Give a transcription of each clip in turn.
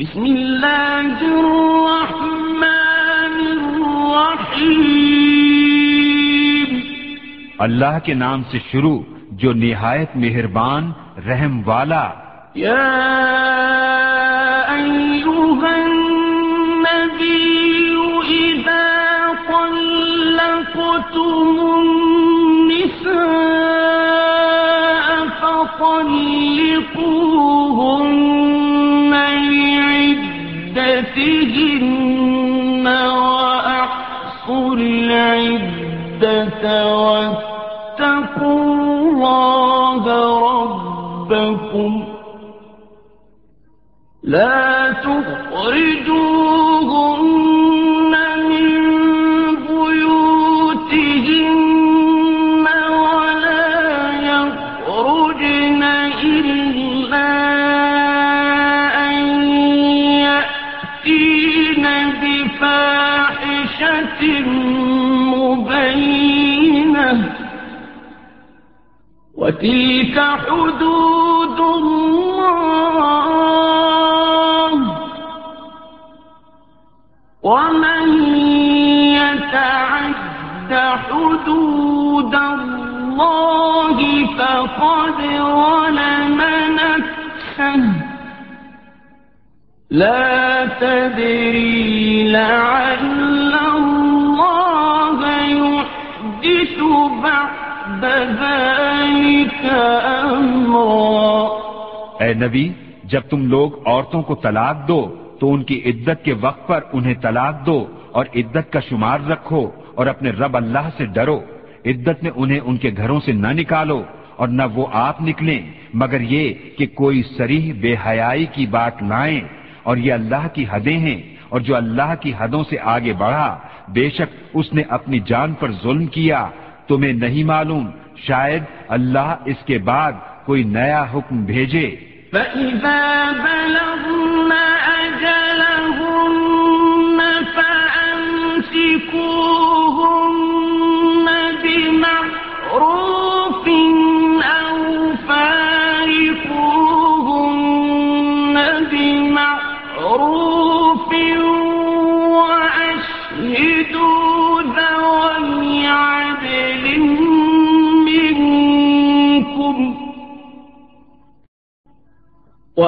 بسم الله الرحمن الرحيم. اللہ کے نام سے شروع جو نہایت مہربان رحم والا۔ يا أيها واتقوا الله ربكم لا تخرجوا وتلك حدود الله. ومن يتعد حدود الله فقد ظلم نفسه. لا تدري لعل الله يحدث بعد ذلك. اے نبی، جب تم لوگ عورتوں کو طلاق دو، تو ان کی عدت کے وقت پر انہیں طلاق دو اور عدت کا شمار رکھو اور اپنے رب اللہ سے ڈرو۔ عدت میں انہیں ان کے گھروں سے نہ نکالو اور نہ وہ آپ نکلیں، مگر یہ کہ کوئی سریح بے حیائی کی بات لائیں۔ اور یہ اللہ کی حدیں ہیں، اور جو اللہ کی حدوں سے آگے بڑھا، بے شک اس نے اپنی جان پر ظلم کیا۔ تمہیں نہیں معلوم شاید اللہ اس کے بعد کوئی نیا حکم بھیجے۔ فَإِذَا بَلَغُ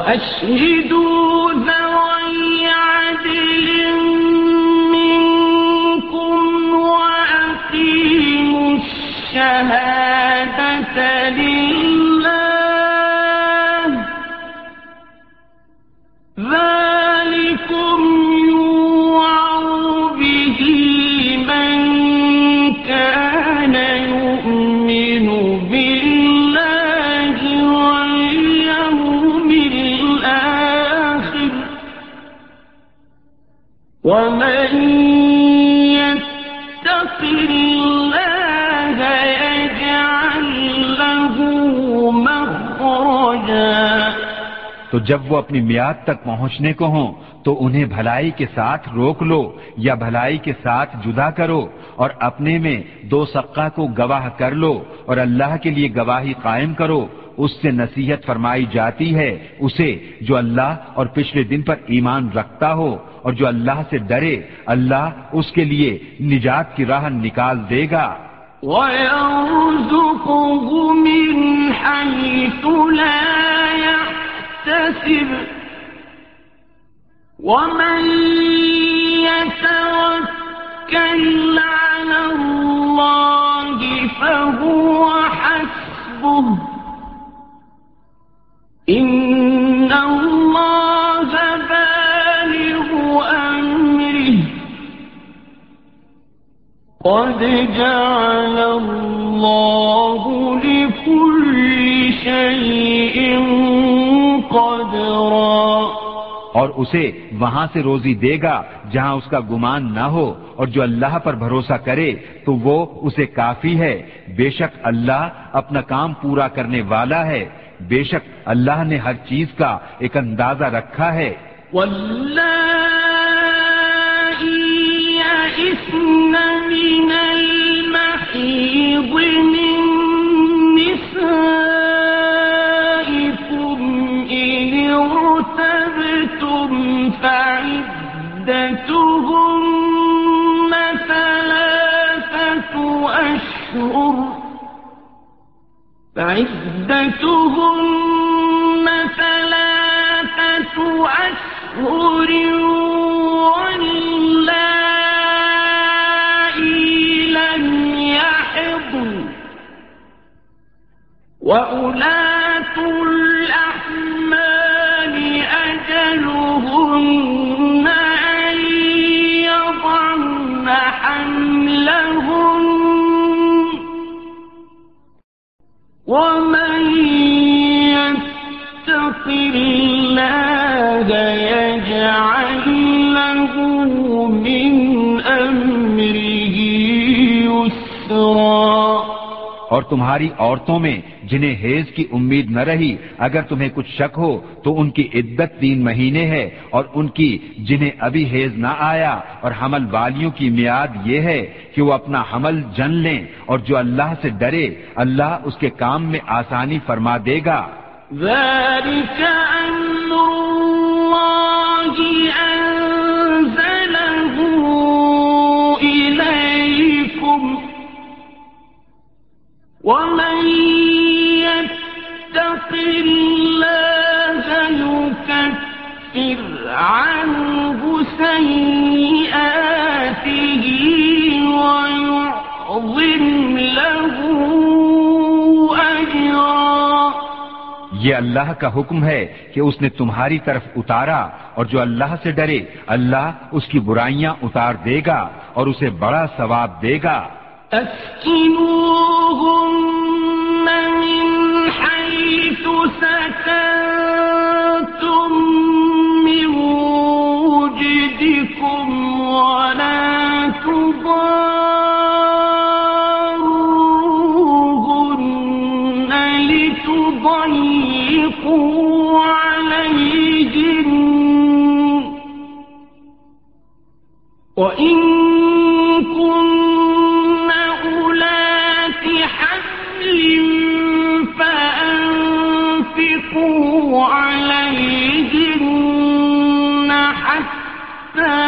وأشهدوا ذوي عدل منكم وأقيموا الشهادة لله تو جب وہ اپنی میاد تک پہنچنے کو ہوں، تو انہیں بھلائی کے ساتھ روک لو یا بھلائی کے ساتھ جدا کرو اور اپنے میں دو سقہ کو گواہ کر لو اور اللہ کے لیے گواہی قائم کرو۔ اس سے نصیحت فرمائی جاتی ہے، اسے جو اللہ اور پچھلے دن پر ایمان رکھتا ہو اور جو اللہ سے ڈرے، اللہ اس کے لیے نجات کی راہ نکال دے گا۔ ويرزقه من حيث لا يحتسب ومن يتوكل على الله فهو حسبه. إن الله بالغ أمره. قد جعل الله لكل شيء اور اسے وہاں سے روزی دے گا جہاں اس کا گمان نہ ہو اور جو اللہ پر بھروسہ کرے تو وہ اسے کافی ہے۔ بے شک اللہ اپنا کام پورا کرنے والا ہے۔ بے شک اللہ نے ہر چیز کا ایک اندازہ رکھا ہے۔ واللہ عدتهم ثلاثة أشهر اور تمہاری عورتوں میں جنہیں حیض کی امید نہ رہی، اگر تمہیں کچھ شک ہو تو ان کی عدت تین مہینے ہے اور ان کی جنہیں ابھی حیض نہ آیا اور حمل والیوں کی میاد یہ ہے کہ وہ اپنا حمل جن لیں اور جو اللہ سے ڈرے، اللہ اس کے کام میں آسانی فرما دے گا۔ یہ اللہ کا حکم ہے کہ اس نے تمہاری طرف اتارا، اور جو اللہ سے ڈرے، اللہ اس کی برائیاں اتار دے گا اور اسے بڑا ثواب دے گا۔ من حيث سكنتم وإن كن أولات حمل فأنفقوا عليهن حتى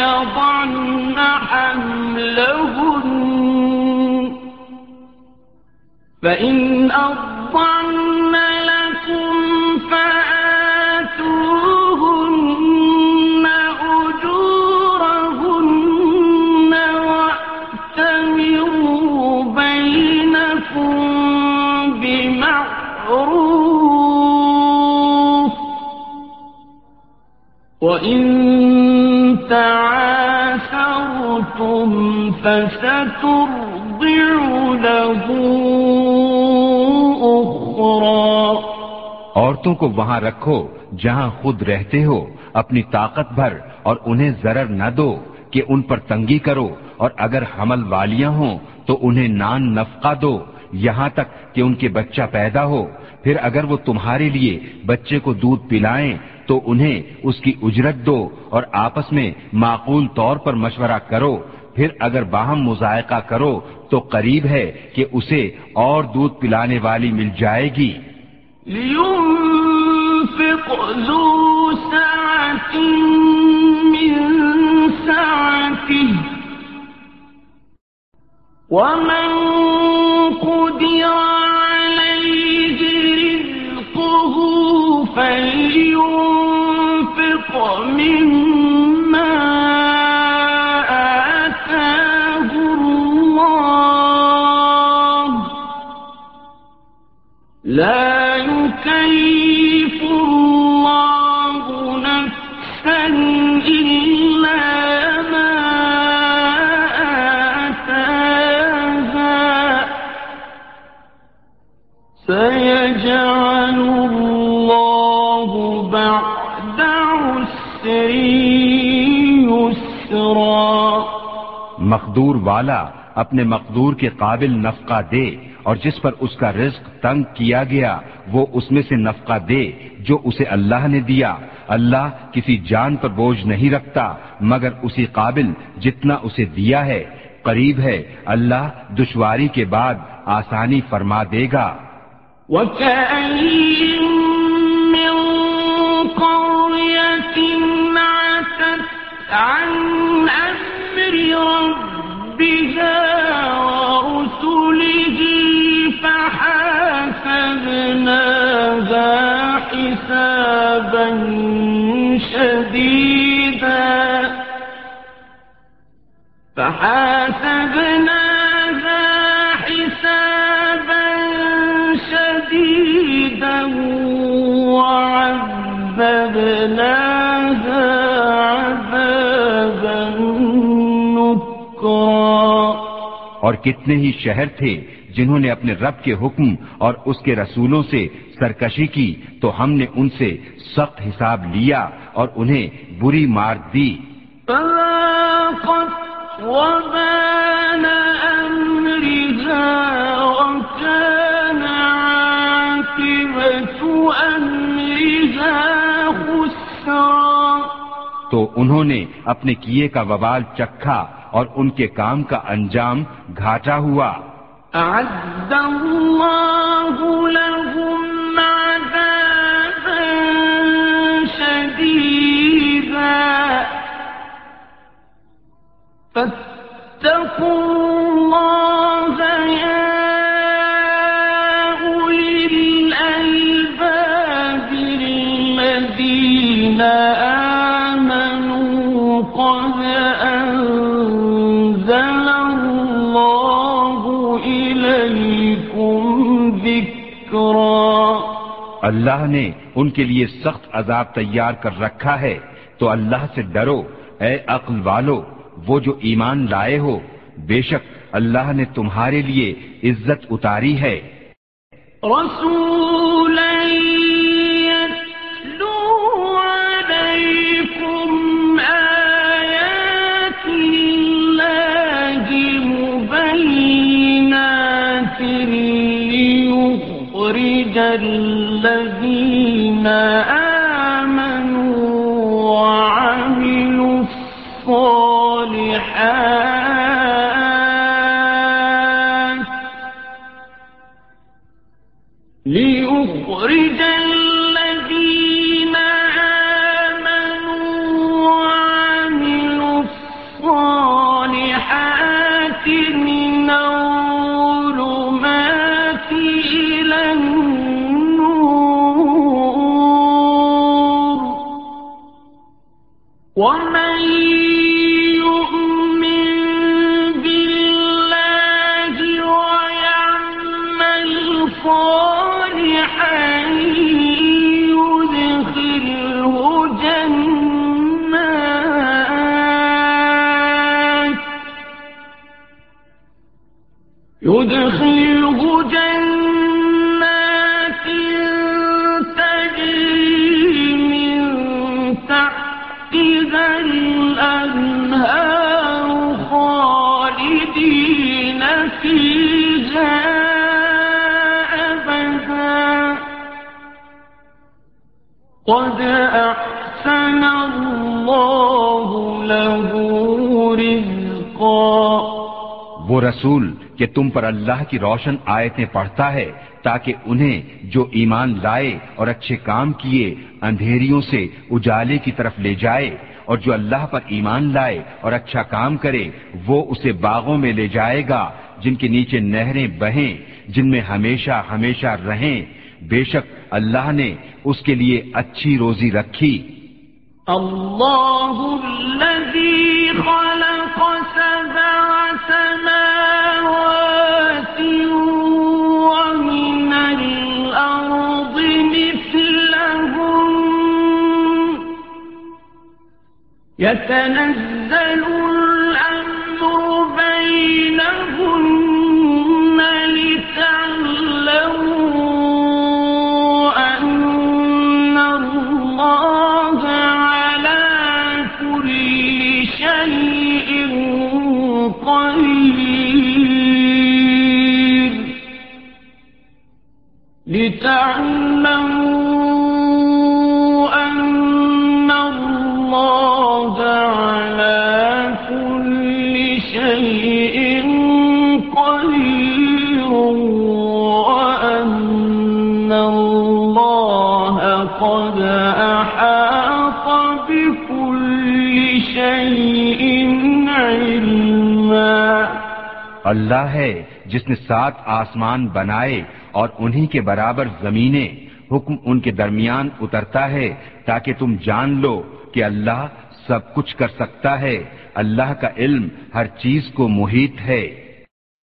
يضعن حملهن فإن أضعن فسترضع له أخرى. عورتوں کو وہاں رکھو جہاں خود رہتے ہو، اپنی طاقت بھر اور انہیں ضرر نہ دو کہ ان پر تنگی کرو، اور اگر حمل والیاں ہوں تو انہیں نان نفقہ دو، یہاں تک کہ ان کے بچہ پیدا ہو۔ پھر اگر وہ تمہارے لیے بچے کو دودھ پلائیں تو انہیں اس کی اجرت دو، اور آپس میں معقول طور پر مشورہ کرو۔ پھر اگر باہم مذائقہ کرو تو قریب ہے کہ اسے اور دودھ پلانے والی مل جائے گی۔ لينفق ذو سعة من سعته ومن قدر عليه رزقه فلينفق مما لا يكلف الله نفسا إلا ما آتاها. سيجعل الله بعد عسر يسرا. مقدور والا اپنے مقدور کے قابل نفقہ دے اور جس پر اس کا رزق تنگ کیا گیا، وہ اس میں سے نفقہ دے جو اسے اللہ نے دیا۔ اللہ کسی جان پر بوجھ نہیں رکھتا، مگر اسی قابل جتنا اسے دیا ہے۔ قریب ہے، اللہ دشواری کے بعد آسانی فرما دے گا۔ من قرية عن أمر فحاسبناها حسابا شديدا وعذبناها عذابا نكرا. اور کتنے ہی شہر تھے جنہوں نے اپنے رب کے حکم اور اس کے رسولوں سے سرکشی کی تو ہم نے ان سے سخت حساب لیا اور انہیں بری مار دی۔ تو انہوں نے اپنے کیے کا وبال چکھا اور ان کے کام کا انجام گھاٹا ہوا۔ الله لهم اللہ نے ان کے لیے سخت عذاب تیار کر رکھا ہے تو اللہ سے ڈرو، اے عقل والو وہ جو ایمان لائے ہو، بے شک اللہ نے تمہارے لیے عزت اتاری ہے۔ رسول قد أحسن الله له رزقا وہ رسول کہ تم پر اللہ کی روشن آیتیں پڑھتا ہے تاکہ انہیں جو ایمان لائے اور اچھے کام کیے اندھیریوں سے اجالے کی طرف لے جائے اور جو اللہ پر ایمان لائے اور اچھا کام کرے، وہ اسے باغوں میں لے جائے گا، جن کے نیچے نہریں بہیں، جن میں ہمیشہ ہمیشہ رہیں۔ بے شک اللہ نے اس کے لیے اچھی روزی رکھی۔ الله الذي خلق سبع سماوات ومن الأرض مثلهم۔ يتنزل اللہ ہے جس نے سات آسمان بنائے اور انہی کے برابر زمینیں، حکم ان کے درمیان اترتا ہے تاکہ تم جان لو کہ اللہ سب کچھ کر سکتا ہے، اللہ کا علم ہر چیز کو محیط ہے۔